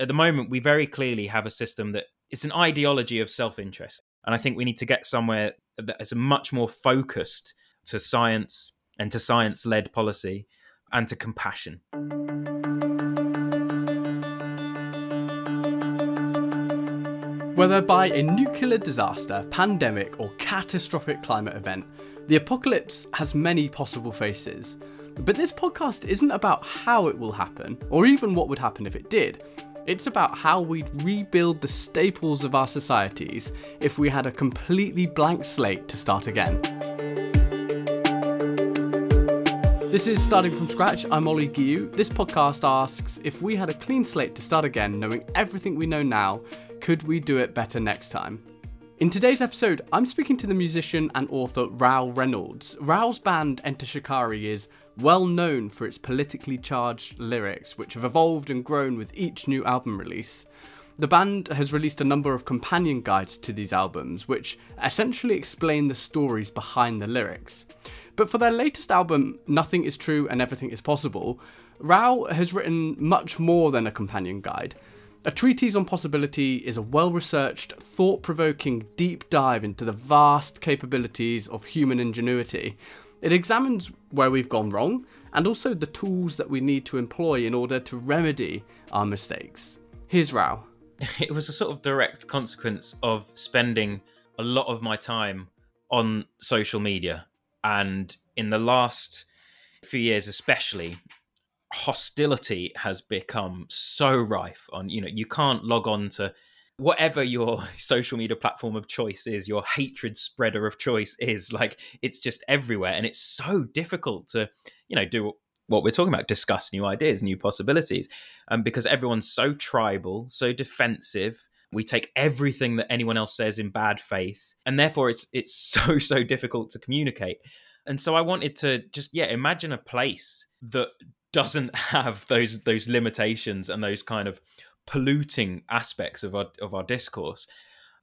at the moment, we very clearly have a system that it's an ideology of self interest. And I think we need to get somewhere that is much more focused to science and to science led policy and to compassion. Whether by a nuclear disaster, pandemic, or catastrophic climate event, the apocalypse has many possible faces. But this podcast isn't about how it will happen, or even what would happen if it did. It's about how we'd rebuild the staples of our societies if we had a completely blank slate to start again. This is Starting From Scratch. I'm Ollie Guillou. This podcast asks if we had a clean slate to start again, knowing everything we know now, could we do it better next time? In today's episode, I'm speaking to the musician and author Rou Reynolds. Rou's band Enter Shikari is well known for its politically charged lyrics, which have evolved and grown with each new album release. The band has released a number of companion guides to these albums, which essentially explain the stories behind the lyrics. But for their latest album, Nothing is True and Everything is Possible, Rou has written much more than a companion guide. A Treatise on Possibility is a well researched, thought provoking deep dive into the vast capabilities of human ingenuity. It examines where we've gone wrong and also the tools that we need to employ in order to remedy our mistakes. Here's Rou. It was a sort of direct consequence of spending a lot of my time on social media and in the last few years especially hostility has become so rife on you know you can't log on to whatever your social media platform of choice is your hatred spreader of choice is like it's just everywhere. And it's so difficult to you know do what we're talking about discuss new ideas new possibilities um, because everyone's so tribal so defensive. We take everything that anyone else says in bad faith and therefore it's it's so so difficult to communicate. And so I wanted to just yeah imagine a place that doesn't have those those limitations and those kind of polluting aspects of our of our discourse.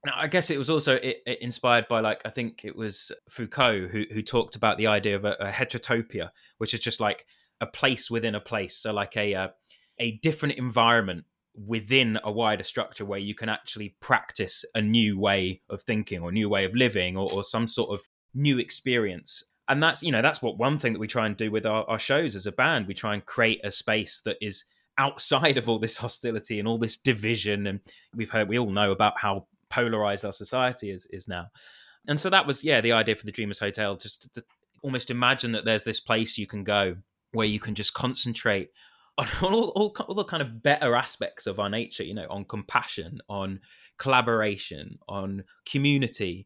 Now, I guess it was also it, it inspired by like I think it was Foucault who who talked about the idea of a, a heterotopia, which is just like a place within a place, so like a uh, a different environment within a wider structure where you can actually practice a new way of thinking or new way of living or, or some sort of new experience and that's you know that's what one thing that we try and do with our, our shows as a band. We try and create a space that is outside of all this hostility and all this division. And we've heard we all know about how polarized our society is is now. And so that was yeah the idea for the dreamers hotel just to, to almost imagine that there's this place you can go where you can just concentrate on all, all, all the kind of better aspects of our nature you know on compassion on collaboration on community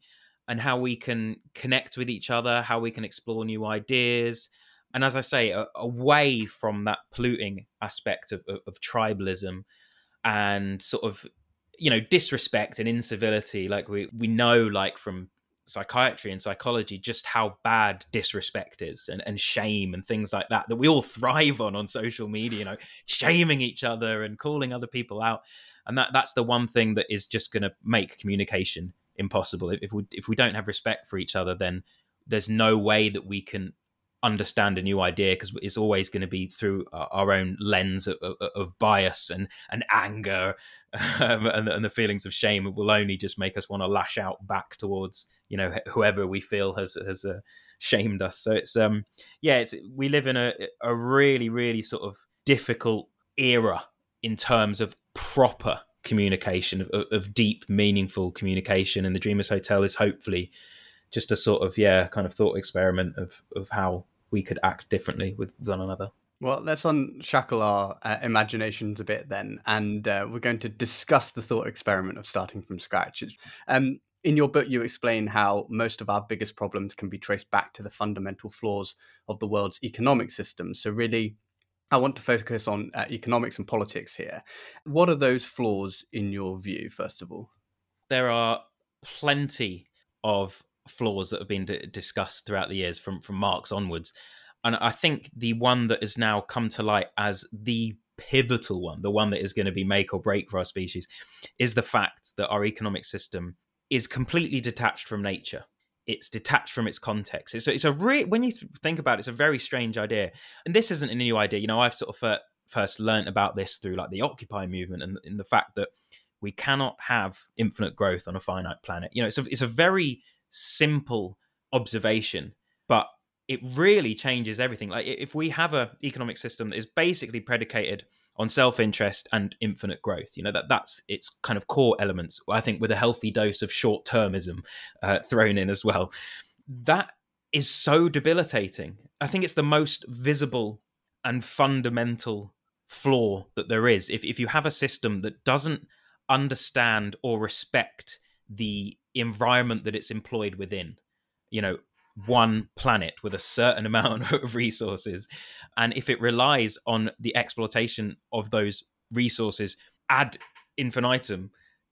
and how we can connect with each other, how we can explore new ideas. And as I say, a, away from that polluting aspect of, of, of tribalism and sort of, you know, disrespect and incivility. Like we, we know, like from psychiatry and psychology just how bad disrespect is and, and shame and things like that that we all thrive on on social media you know shaming each other and calling other people out and that that's the one thing that is just going to make communication impossible. If we if we don't have respect for each other, then there's no way that we can understand a new idea because it's always going to be through our own lens of, of, of bias and and anger um, and, and, the feelings of shame. It will only just make us want to lash out back towards you know whoever we feel has has uh, shamed us. So it's um yeah, it's we live in a a really really sort of difficult era in terms of proper communication of, of deep meaningful communication and the dreamers hotel is hopefully just a sort of yeah kind of thought experiment of of how we could act differently with one another well, let's unshackle our uh, imaginations a bit then, and uh, we're going to discuss the thought experiment of starting from scratch. Um, in your book, you explain how most of our biggest problems can be traced back to the fundamental flaws of the world's economic system. So, really, I want to focus on uh, economics and politics here. What are those flaws in your view, first of all? There are plenty of flaws that have been d- discussed throughout the years from, from Marx onwards. And I think the one that has now come to light as the pivotal one, the one that is going to be make or break for our species, is the fact that our economic system is completely detached from nature it's detached from its context. It's, it's a re- when you think about it, it's a very strange idea. And this isn't a new idea. You know, I've sort of first learned about this through like the Occupy movement and in the fact that we cannot have infinite growth on a finite planet. You know, it's a, it's a very simple observation, but it really changes everything. Like if we have a economic system that is basically predicated on self-interest and infinite growth, you know that that's its kind of core elements. I think with a healthy dose of short-termism uh, thrown in as well. That is so debilitating. I think it's the most visible and fundamental flaw that there is. If if you have a system that doesn't understand or respect the environment that it's employed within, you know, one planet with a certain amount of resources, and if it relies on the exploitation of those resources ad infinitum,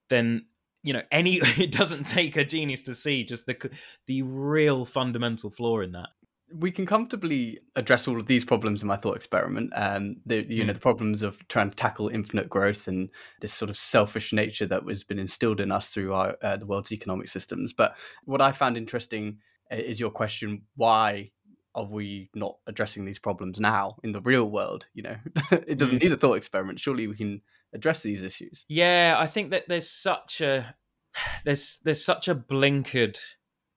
then you know any it doesn't take a genius to see just the the real fundamental flaw in that. We can comfortably address all of these problems in my thought experiment. Um the you mm. know the problems of trying to tackle infinite growth and this sort of selfish nature that has been instilled in us through our uh, the world's economic systems. But what i found interesting is your question why are we not addressing these problems now in the real world you know? It doesn't mm. need a thought experiment. Surely we can address these issues. Yeah i think that there's such a there's there's such a blinkered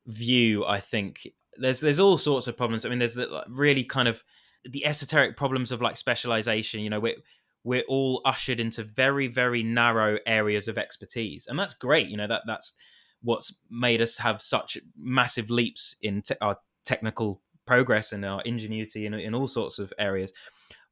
view i think. There's there's all sorts of problems. I mean there's the, really kind of the esoteric problems of like specialization you know we're we're all ushered into very very narrow areas of expertise. And that's great you know that that's what's made us have such massive leaps in te- our technical progress and our ingenuity in, in all sorts of areas.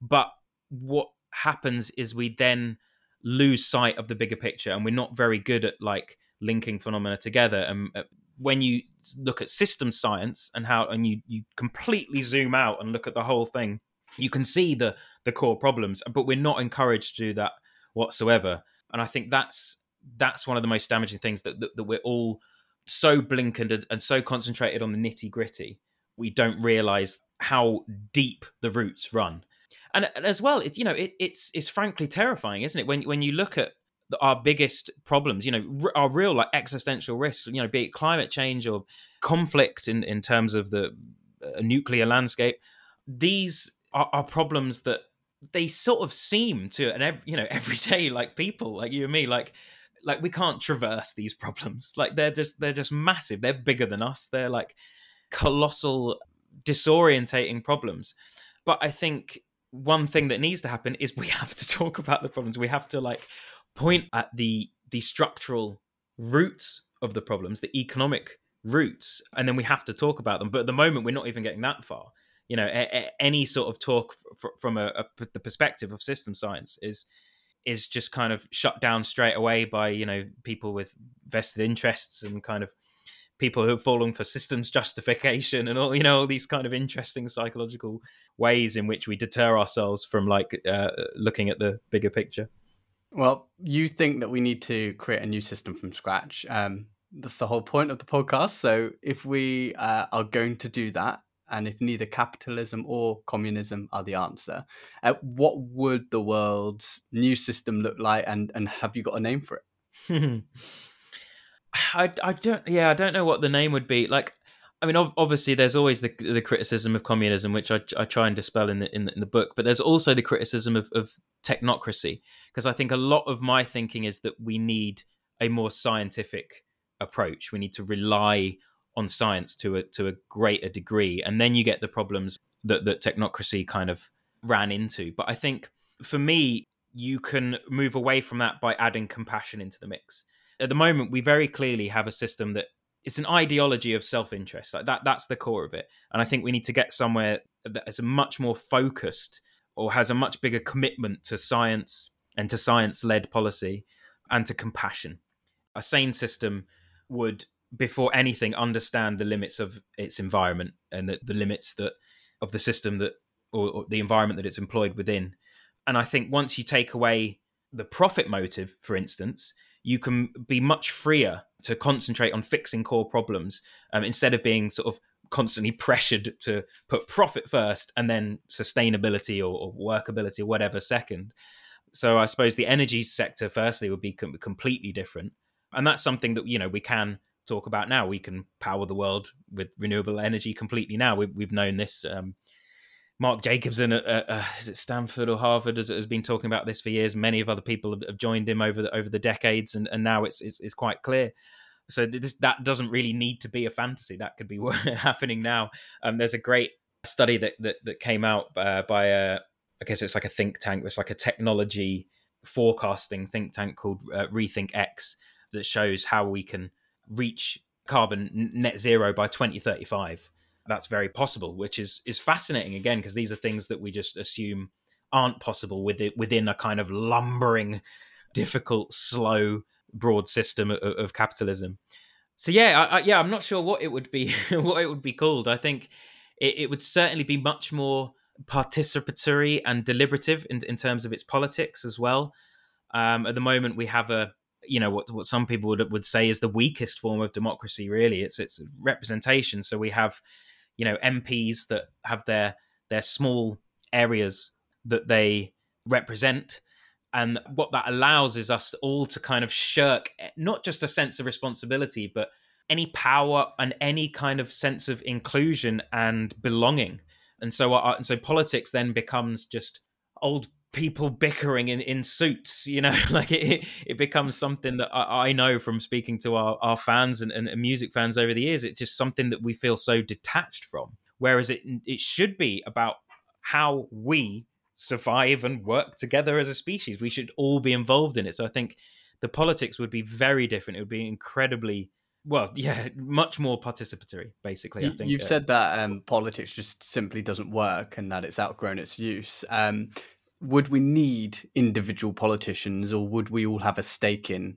But what happens is we then lose sight of the bigger picture and we're not very good at like linking phenomena together. And uh, when you look at system science and how and you you completely zoom out and look at the whole thing you can see the the core problems but we're not encouraged to do that whatsoever. And i think that's that's one of the most damaging things that that, that we're all so blinkered and, and so concentrated on the nitty gritty we don't realize how deep the roots run. And, as well it's you know it, it's it's frankly terrifying isn't it? When when you look at our biggest problems, you know, our real like existential risks, you know, be it climate change or conflict in, in terms of the uh, nuclear landscape, these are, are, problems that they sort of seem to, and you know, everyday like people like you and me, like like we can't traverse these problems. Like they're just they're just massive. They're bigger than us. They're like colossal, disorientating problems. But I think one thing that needs to happen is we have to talk about the problems. We have to like point at the the structural roots of the problems, the economic roots, and then we have to talk about them. But at the moment, we're not even getting that far. You know, a, a, any sort of talk f- from a, a, the perspective of system science is is just kind of shut down straight away by you know people with vested interests and kind of people who have fallen for systems justification and all you know all these kind of interesting psychological ways in which we deter ourselves from like uh, looking at the bigger picture well, you think that we need to create a new system from scratch. Um, that's the whole point of the podcast. So, if we uh, are going to do that, and if neither capitalism or communism are the answer, uh, what would the world's new system look like? And and have you got a name for it? I, I don't yeah I don't know what the name would be like I mean obviously there's always the the criticism of communism which I, I try and dispel in the, in the, in the book but there's also the criticism of, of technocracy because I think a lot of my thinking is that we need a more scientific approach. We need to rely on science to a to a greater degree, and then you get the problems that that technocracy kind of ran into. But I think for me, you can move away from that by adding compassion into the mix. At the moment, we very clearly have a system that it's an ideology of self-interest. Like that that's the core of it. And I think we need to get somewhere that is much more focused or has a much bigger commitment to science and to science led policy and to compassion. A sane system would, before anything, understand the limits of its environment and the, the limits that of the system that or, or the environment that it's employed within. And I think once you take away the profit motive, for instance, you can be much freer to concentrate on fixing core problems um, instead of being sort of constantly pressured to put profit first and then sustainability or, or workability or whatever second. So I suppose the energy sector, firstly, would be com- completely different, and that's something that you know we can talk about now. We can power the world with renewable energy completely now. We, have known this um, Mark Jacobson at, uh, is it Stanford or Harvard has, has, been talking about this for years. Many of other people have, have joined him over the, over the decades, and, and now it's, it's, it's quite clear. So this that doesn't really need to be a fantasy. That could be happening now. Um, there's a great study that that, that came out uh, by a, I guess it's like a think tank. It's like a technology forecasting think tank called uh, Rethink X that shows how we can reach carbon net zero by 2035 that's very possible, which is is fascinating again because these are things that we just assume aren't possible within within a kind of lumbering, difficult, slow, broad system of, of capitalism. So yeah, I, I, yeah, I'm not sure what it would be what it would be called. I think it, it would certainly be much more participatory and deliberative in, in terms of its politics as well. Um, at the moment, we have a you know what what some people would would say is the weakest form of democracy. Really, it's it's representation. So we have you know MPs that have their their small areas that they represent and what that allows is us all to kind of shirk eh, not just a sense of responsibility but any power and any kind of sense of inclusion and belonging and so uh, and so politics then becomes just old people bickering in, in suits you know like it, it becomes something that I, I know from speaking to our, our fans and, and music fans over the years. It's just something that we feel so detached from. Whereas it it should be about how we survive and work together as a species. We should all be involved in it. So i think the politics would be very different. It would be incredibly well yeah much more participatory basically i think you've uh, said that um, politics just simply doesn't work and that it's outgrown its use. Um, would we need individual politicians or would we all have a stake in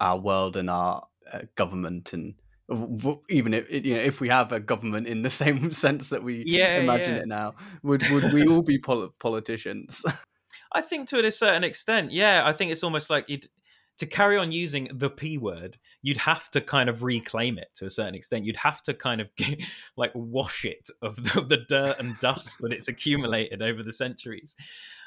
our world and our uh, government? And even if you know if we have a government in the same sense that we yeah, imagine yeah. it now would would we all be pol- politicians? I think to a certain extent yeah. I think it's almost like you'd to carry on using the p word you'd have to kind of reclaim it to a certain extent. You'd have to kind of get, like wash it of the, of the dirt and dust that it's accumulated over the centuries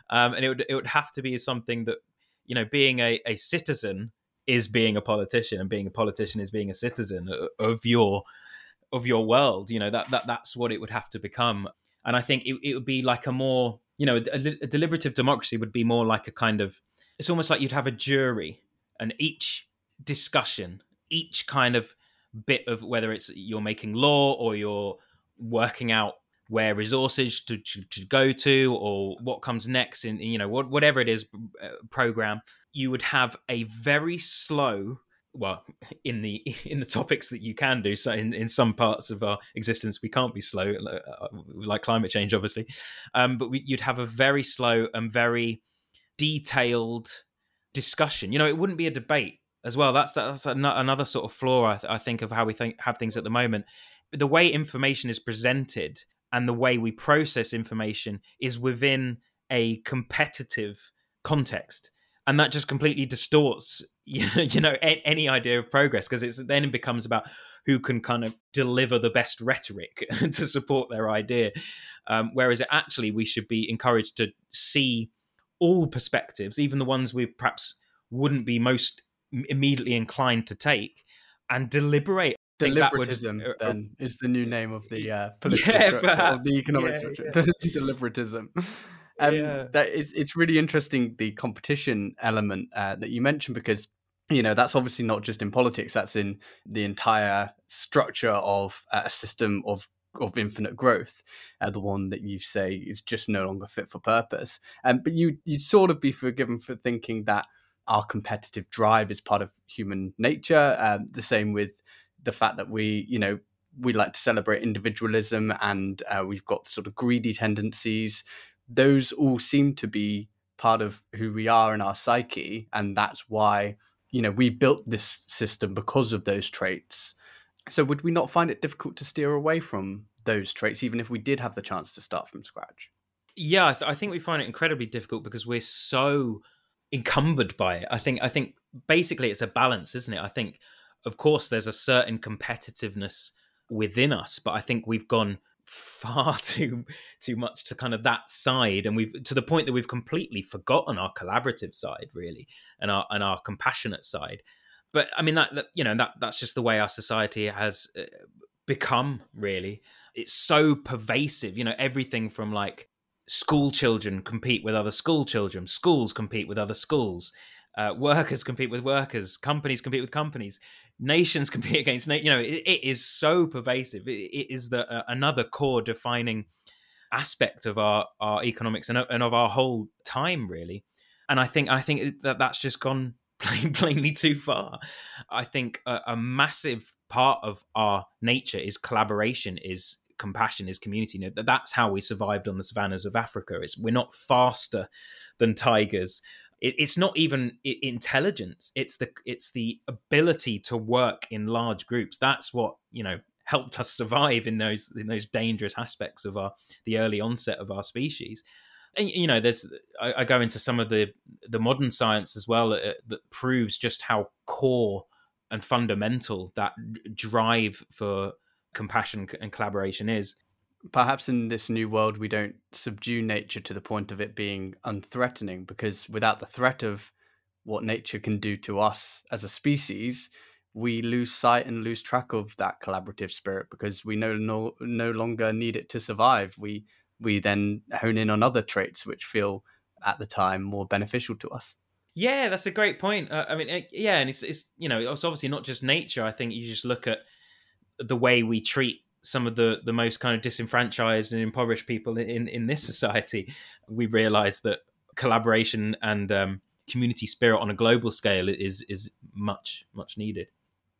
um, and it would it would have to be something that you know being a, a citizen is being a politician and being a politician is being a citizen of your of your world you know that, that that's what it would have to become. And i think it, it would be like a more you know a, a deliberative democracy would be more like a kind of it's almost like you'd have a jury and each discussion each kind of bit of whether it's you're making law or you're working out where resources to, to, to, go to or what comes next in you know what, whatever it is uh, program you would have a very slow well in the in the topics that you can do so in, in some parts of our existence we can't be slow uh, like climate change obviously. Um, but we, you'd have a very slow and very detailed discussion. You know it wouldn't be a debate as well. That's that's another sort of flaw I, th- I think of how we think have things at the moment. The way information is presented and the way we process information is within a competitive context. And that just completely distorts you know any idea of progress because it's then it becomes about who can kind of deliver the best rhetoric to support their idea. Um, whereas actually we should be encouraged to see all perspectives even the ones we perhaps wouldn't be most immediately inclined to take and deliberate deliberatism would, then is the new name of the uh, political yeah, structure the economic yeah, structure yeah. deliberatism um, yeah. that is it's really interesting the competition element uh, that you mentioned because you know that's obviously not just in politics that's in the entire structure of uh, a system of of infinite growth, uh, the one that you say is just no longer fit for purpose. Um, but you you'd sort of be forgiven for thinking that our competitive drive is part of human nature. Um, the same with the fact that we, you know, we like to celebrate individualism and uh, we've got sort of greedy tendencies. Those all seem to be part of who we are in our psyche, and that's why you know we built this system because of those traits. So would we not find it difficult to steer away from those traits, even if we did have the chance to start from scratch? Yeah, I, th- I think we find it incredibly difficult because we're so encumbered by it. I think I think basically it's a balance, isn't it? I think of course, there's a certain competitiveness within us, but I think we've gone far too too much to kind of that side and we've to the point that we've completely forgotten our collaborative side really and our and our compassionate side but i mean that, that you know that that's just the way our society has uh, become really it's so pervasive. You know, everything from like school children compete with other school children, schools compete with other schools, uh, workers compete with workers, companies compete with companies, nations compete against. You know, it, it is so pervasive. it, it is the uh, another core defining aspect of our our economics and, and of our whole time, really. And I think I think that that's just gone plain, plainly too far. I think a, a massive part of our nature is collaboration, is compassion, is community. You know, That's how we survived on the savannas of Africa. It's we're not faster than tigers. It, it's not even intelligence. It's the it's the ability to work in large groups. That's what you know helped us survive in those in those dangerous aspects of our the early onset of our species and you know there's I, I, go into some of the the modern science as well uh, that proves just how core and fundamental that drive for compassion and collaboration is perhaps in this new world we don't subdue nature to the point of it being unthreatening because without the threat of what nature can do to us as a species we lose sight and lose track of that collaborative spirit because we no no, no longer need it to survive we we then hone in on other traits which feel at the time more beneficial to us. Yeah, that's a great point. Uh, I mean, it, yeah, and it's it's you know it's obviously not just nature. I think you just look at the way we treat some of the the most kind of disenfranchised and impoverished people in in this society. We realize that collaboration and um, community spirit on a global scale is is much much needed.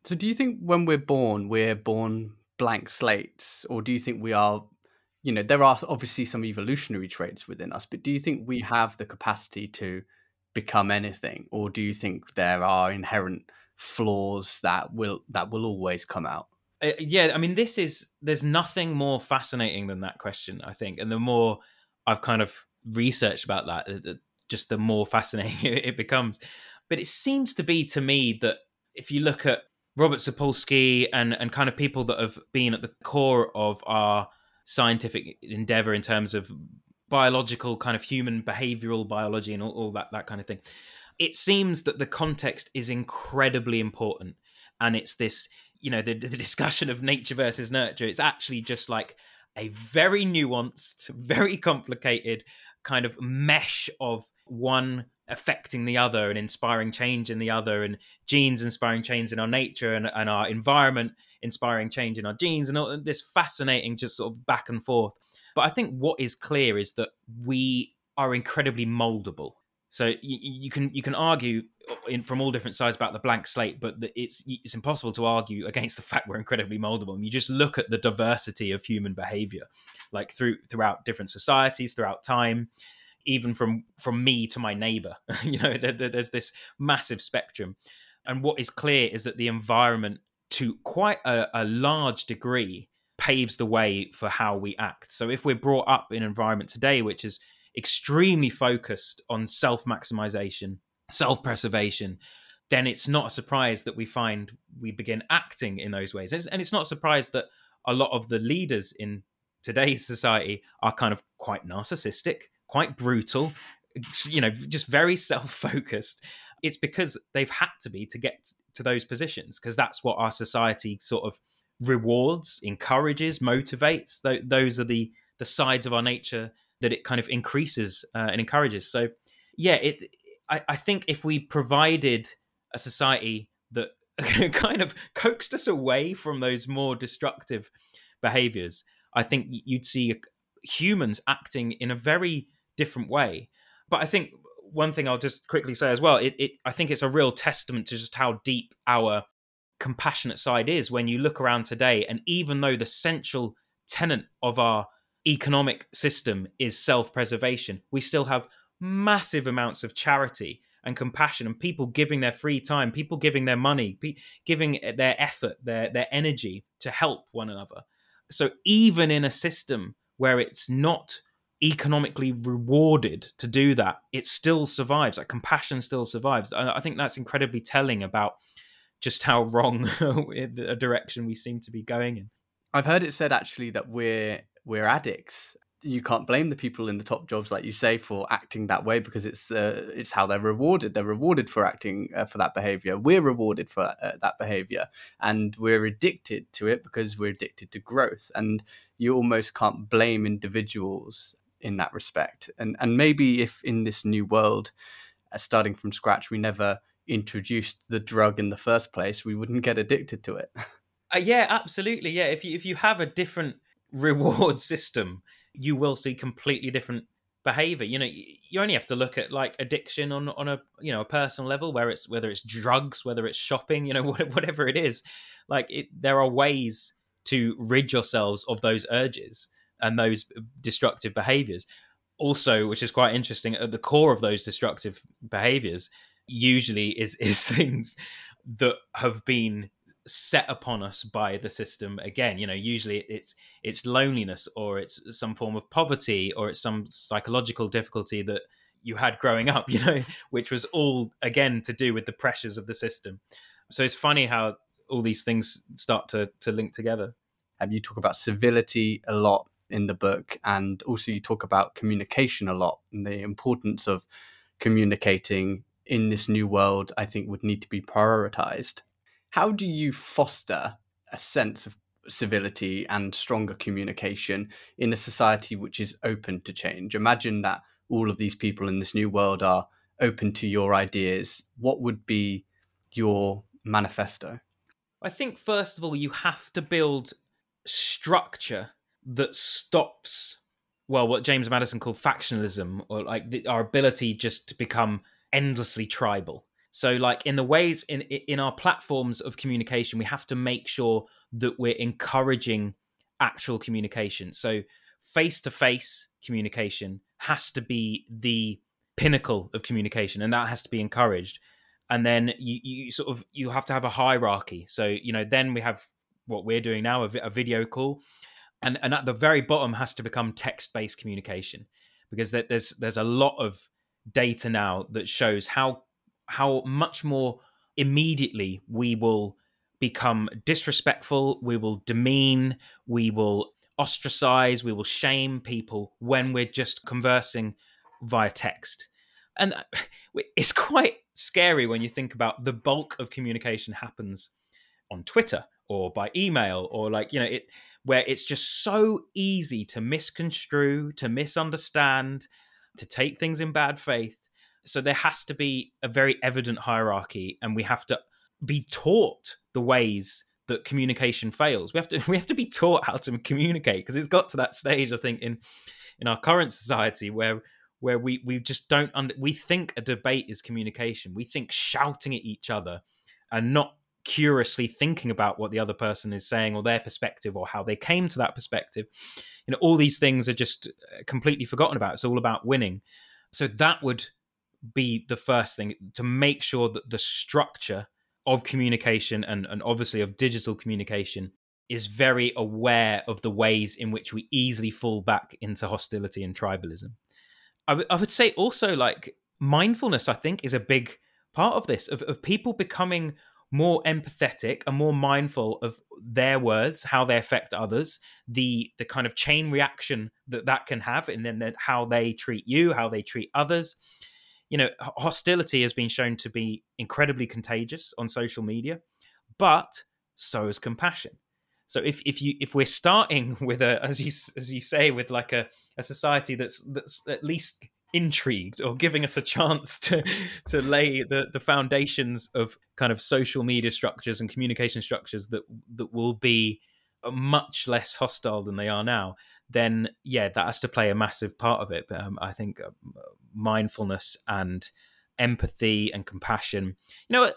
So, do you think when we're born, we're born blank slates, or do you think we are you know there are obviously some evolutionary traits within us but do you think we have the capacity to become anything or do you think there are inherent flaws that will that will always come out uh, yeah i mean this is there's nothing more fascinating than that question i think. And the more i've kind of researched about that just the more fascinating it becomes. But it seems to be to me that if you look at robert sapolsky and and kind of people that have been at the core of our scientific endeavor in terms of biological kind of human behavioral biology and all, all, that that kind of thing it seems that the context is incredibly important. And it's this you know the, the discussion of nature versus nurture it's actually just like a very nuanced very complicated kind of mesh of one affecting the other and inspiring change in the other and genes inspiring change in our nature and, and our environment inspiring change in our genes and all this fascinating just sort of back and forth. But I think what is clear is that we are incredibly moldable. So you, you can you can argue uh, in, from all different sides about the blank slate, but it's it's impossible to argue against the fact we're incredibly moldable. And you just look at the diversity of human behavior, like through throughout different societies, throughout time, even from from me to my neighbor. you know, there, there's this massive spectrum. And what is clear is that the environment to quite a, a large degree paves the way for how we act. So if we're brought up in an environment today which is extremely focused on self maximization, self preservation, then it's not a surprise that we find we begin acting in those ways. And it's not a surprise that a lot of the leaders in today's society are kind of quite narcissistic, quite brutal, you know, just very self focused. It's because they've had to be to get to those positions because that's what our society sort of rewards, encourages, motivates. Those are the the sides of our nature that it kind of increases uh, and encourages. So, yeah, it. I, I think if we provided a society that kind of coaxed us away from those more destructive behaviors, I think you'd see humans acting in a very different way. But I think one thing I'll just quickly say as well, it, it I think it's a real testament to just how deep our compassionate side is when you look around today. And even though the central tenet of our economic system is self preservation, we still have massive amounts of charity and compassion and people giving their free time, people giving their money, giving their effort, their, their energy to help one another. So even in a system where it's not economically rewarded to do that, it still survives. Like compassion still survives. I think that's incredibly telling about just how wrong a direction we seem to be going in. I've heard it said actually that we're we're addicts you can't blame the people in the top jobs, like you say, for acting that way because it's uh, it's how they're rewarded. They're rewarded for acting uh, for that behavior. We're rewarded for uh, that behavior, and we're addicted to it because we're addicted to growth. And you almost can't blame individuals in that respect. And and maybe if in this new world, uh, starting from scratch, we never introduced the drug in the first place, we wouldn't get addicted to it. Uh, yeah, absolutely. Yeah, if you if you have a different reward system you will see completely different behavior. You know you only have to look at like addiction on on a you know a personal level where it's whether it's drugs whether it's shopping you know whatever it is. Like it there are ways to rid yourselves of those urges and those uh, destructive behaviors. Also which is quite interesting at the core of those destructive behaviors usually is is things that have been set upon us by the system again. You know usually it's it's loneliness or it's some form of poverty or it's some psychological difficulty that you had growing up you know which was all again to do with the pressures of the system. So it's funny how all these things start to to link together. And you talk about civility a lot in the book and also you talk about communication a lot and the importance of communicating in this new world i think would need to be prioritized how do you foster a sense of civility and stronger communication in a society which is open to change? Imagine that all of these people in this new world are open to your ideas. What would be your manifesto? I think, first of all, you have to build structure that stops, well, what James Madison called factionalism, or like the, our ability just to become endlessly tribal. So, like in the ways in in our platforms of communication, we have to make sure that we're encouraging actual communication. So, face to face communication has to be the pinnacle of communication, and that has to be encouraged. And then you, you sort of you have to have a hierarchy. So, you know, then we have what we're doing now a, a video call, and and at the very bottom has to become text based communication because there's there's a lot of data now that shows how how much more immediately we will become disrespectful, we will demean, we will ostracize, we will shame people when we're just conversing via text. And uh, it's quite scary when you think about the bulk of communication happens on Twitter or by email or like, you know, it where it's just so easy to misconstrue, to misunderstand, to take things in bad faith so there has to be a very evident hierarchy, and we have to be taught the ways that communication fails. We have to we have to be taught how to communicate because it's got to that stage, I think, in in our current society where where we we just don't under, we think a debate is communication. We think shouting at each other and not curiously thinking about what the other person is saying or their perspective or how they came to that perspective. You know, all these things are just uh, completely forgotten about. It's all about winning. So that would be the first thing to make sure that the structure of communication and, and obviously of digital communication is very aware of the ways in which we easily fall back into hostility and tribalism. I, w- I would say also like mindfulness, I think, is a big part of this, of, of people becoming more empathetic and more mindful of their words, how they affect others, the the kind of chain reaction that that can have, and then how they treat you, how they treat others you know, hostility has been shown to be incredibly contagious on social media, but so is compassion. So if, if you if we're starting with a as you as you say with like a, a society that's that's at least intrigued or giving us a chance to to lay the the foundations of kind of social media structures and communication structures that that will be much less hostile than they are now then yeah, that has to play a massive part of it. But um, I think uh, mindfulness and empathy and compassion, you know,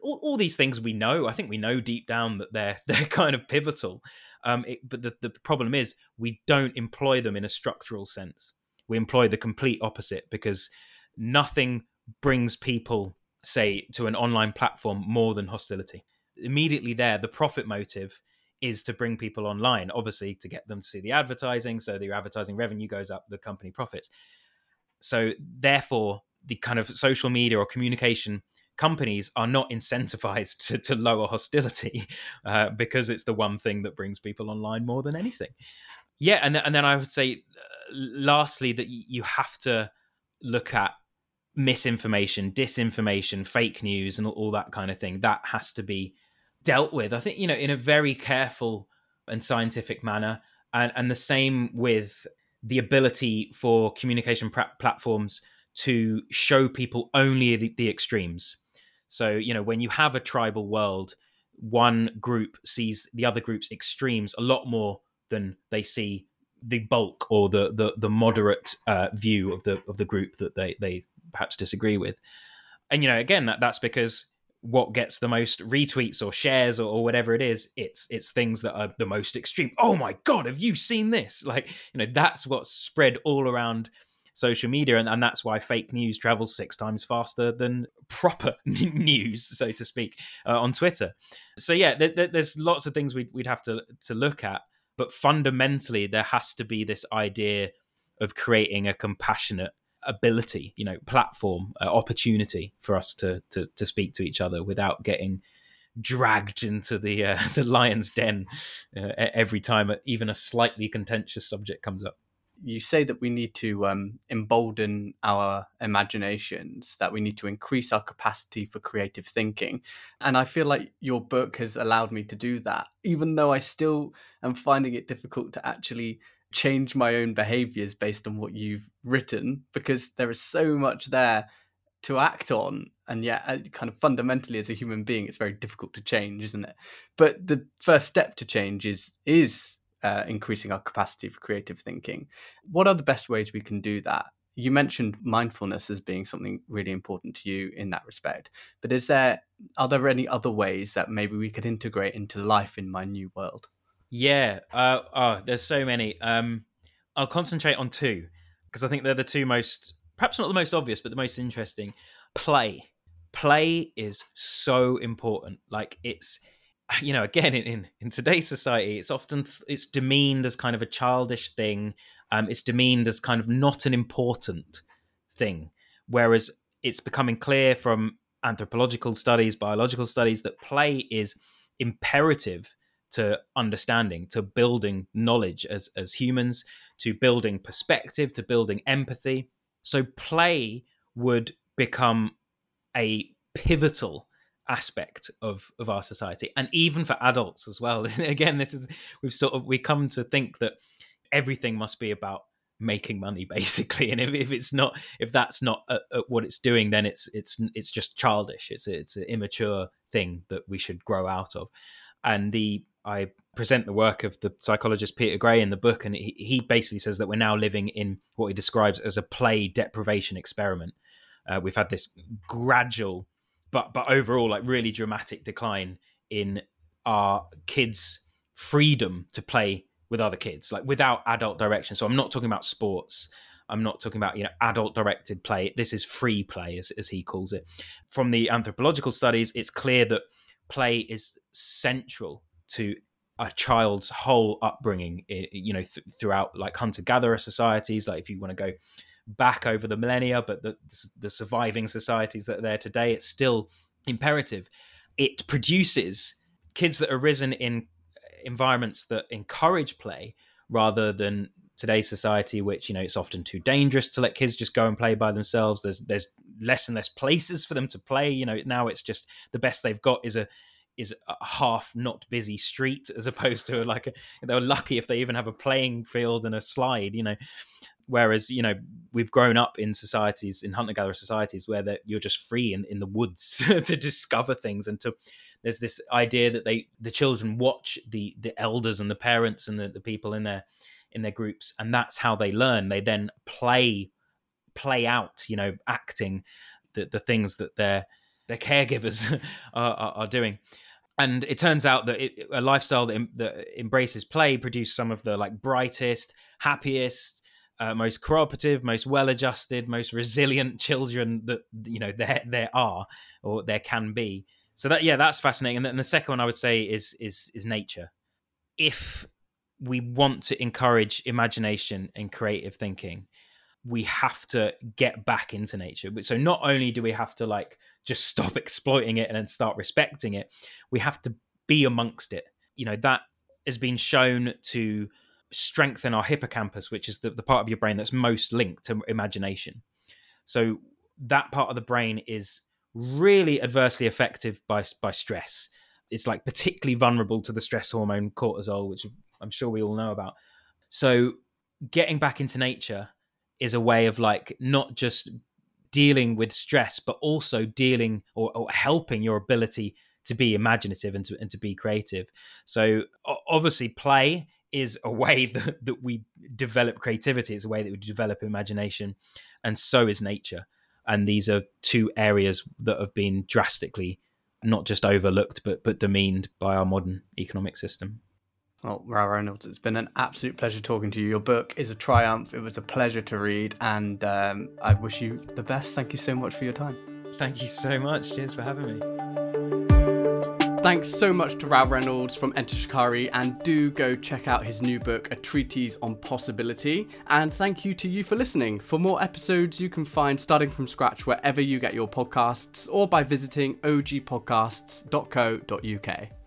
all, all, these things we know. I think we know deep down that they're they're kind of pivotal. Um, it, but the, the problem is we don't employ them in a structural sense. We employ the complete opposite because nothing brings people, say, to an online platform more than hostility. Immediately there, the profit motive is to bring people online, obviously to get them to see the advertising. So the advertising revenue goes up, the company profits. So therefore, the kind of social media or communication companies are not incentivized to, to lower hostility uh, because it's the one thing that brings people online more than anything. yeah, and then, and then I would say, uh, lastly, that you have to look at misinformation, disinformation, fake news, and all, all that kind of thing. That has to be dealt with. I think you know in a very careful and scientific manner, and and the same with the ability for communication pra- platforms to show people only the, the extremes. So you know when you have a tribal world, one group sees the other group's extremes a lot more than they see the bulk or the the, the moderate uh, view of the of the group that they they perhaps disagree with. And you know, again, that that's because what gets the most retweets or shares or, or, whatever it is it's it's things that are the most extreme. Oh my god have you seen this? Like you know that's what's spread all around social media and, and that's why fake news travels six times faster than proper news so to speak uh, on twitter. So yeah there, there, there's lots of things we'd, we'd have to to look at but fundamentally there has to be this idea of creating a compassionate ability, you know, platform, uh, opportunity for us to, to to speak to each other without getting dragged into the uh, the lion's den uh, every time even a slightly contentious subject comes up. You say that we need to um, embolden our imaginations, that we need to increase our capacity for creative thinking. And I feel like your book has allowed me to do that, even though I still am finding it difficult to actually change my own behaviors based on what you've written because there is so much there to act on and yet uh, kind of fundamentally as a human being it's very difficult to change isn't it? But the first step to change is is uh, increasing our capacity for creative thinking. What are the best ways we can do that? You mentioned mindfulness as being something really important to you in that respect but is there are there any other ways that maybe we could integrate into life in my new world yeah. Uh, oh, there's so many. Um, I'll concentrate on two because I think they're the two most, perhaps not the most obvious, but the most interesting. Play. Play is so important. Like it's, you know, again in, in, in today's society, it's often it's demeaned as kind of a childish thing. Um, it's demeaned as kind of not an important thing, whereas it's becoming clear from anthropological studies, biological studies that play is imperative to understanding, to building knowledge as as humans, to building perspective, to building empathy. So play would become a pivotal aspect of of our society and even for adults as well. Again this is we've sort of we come to think that everything must be about making money basically. And if, if it's not if that's not uh, uh, what it's doing then it's it's it's just childish. It's it's an immature thing that we should grow out of. And the I present the work of the psychologist Peter Gray in the book, and he, he basically says that we're now living in what he describes as a play deprivation experiment. Uh, we've had this gradual, but but overall, like really dramatic decline in our kids' freedom to play with other kids, like without adult direction. So I'm not talking about sports. I'm not talking about you know adult directed play. This is free play, as, as he calls it. From the anthropological studies, it's clear that play is central to a child's whole upbringing you know th- throughout like hunter gatherer societies like if you want to go back over the millennia but the, the surviving societies that are there today it's still imperative. It produces kids that are risen in uh, environments that encourage play rather than today's society which you know it's often too dangerous to let kids just go and play by themselves. There's there's less and less places for them to play. You know now it's just the best they've got is a is a half not busy street as opposed to like a, they're lucky if they even have a playing field and a slide you know. Whereas you know we've grown up in societies in hunter gatherer societies where you're just free in, in the woods to discover things and to there's this idea that they the children watch the the elders and the parents and the, the people in their in their groups and that's how they learn. They then play play out you know acting the, the things that they're their caregivers are, are, are, doing. And it turns out that it, a lifestyle that, that, embraces play produces some of the like brightest, happiest, uh, most cooperative, most well-adjusted, most resilient children that you know there there are or there can be. So that yeah, that's fascinating. And then the second one I would say is is is nature. If we want to encourage imagination and creative thinking, we have to get back into nature. So not only do we have to like just stop exploiting it and then start respecting it, we have to be amongst it. You know, that has been shown to strengthen our hippocampus, which is the, the part of your brain that's most linked to imagination. So that part of the brain is really adversely affected by by stress. It's like particularly vulnerable to the stress hormone cortisol, which I'm sure we all know about. So getting back into nature is a way of like not just dealing with stress, but also dealing or, or helping your ability to be imaginative and to, and to be creative. So obviously, play is a way that, that we develop creativity. It's a way that we develop imagination, and so is nature. And these are two areas that have been drastically not just overlooked, but but demeaned by our modern economic system. Well, Rou Reynolds, it's been an absolute pleasure talking to you. Your book is a triumph. It was a pleasure to read, and um, I wish you the best. Thank you so much for your time. Thank you so much. Cheers for having me. Thanks so much to Rou Reynolds from Enter Shikari, and do go check out his new book, A Treatise on Possibility. And thank you to you for listening. For more episodes, you can find Starting From Scratch wherever you get your podcasts or by visiting ogpodcasts.co.uk.